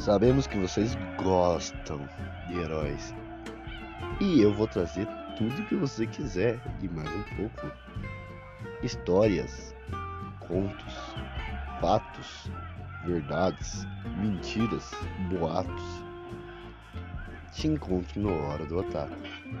Sabemos que vocês gostam de heróis. E eu vou trazer tudo que você quiser e mais um pouco. Histórias, contos, fatos, verdades, mentiras, boatos. Te encontro no Hora do ataque.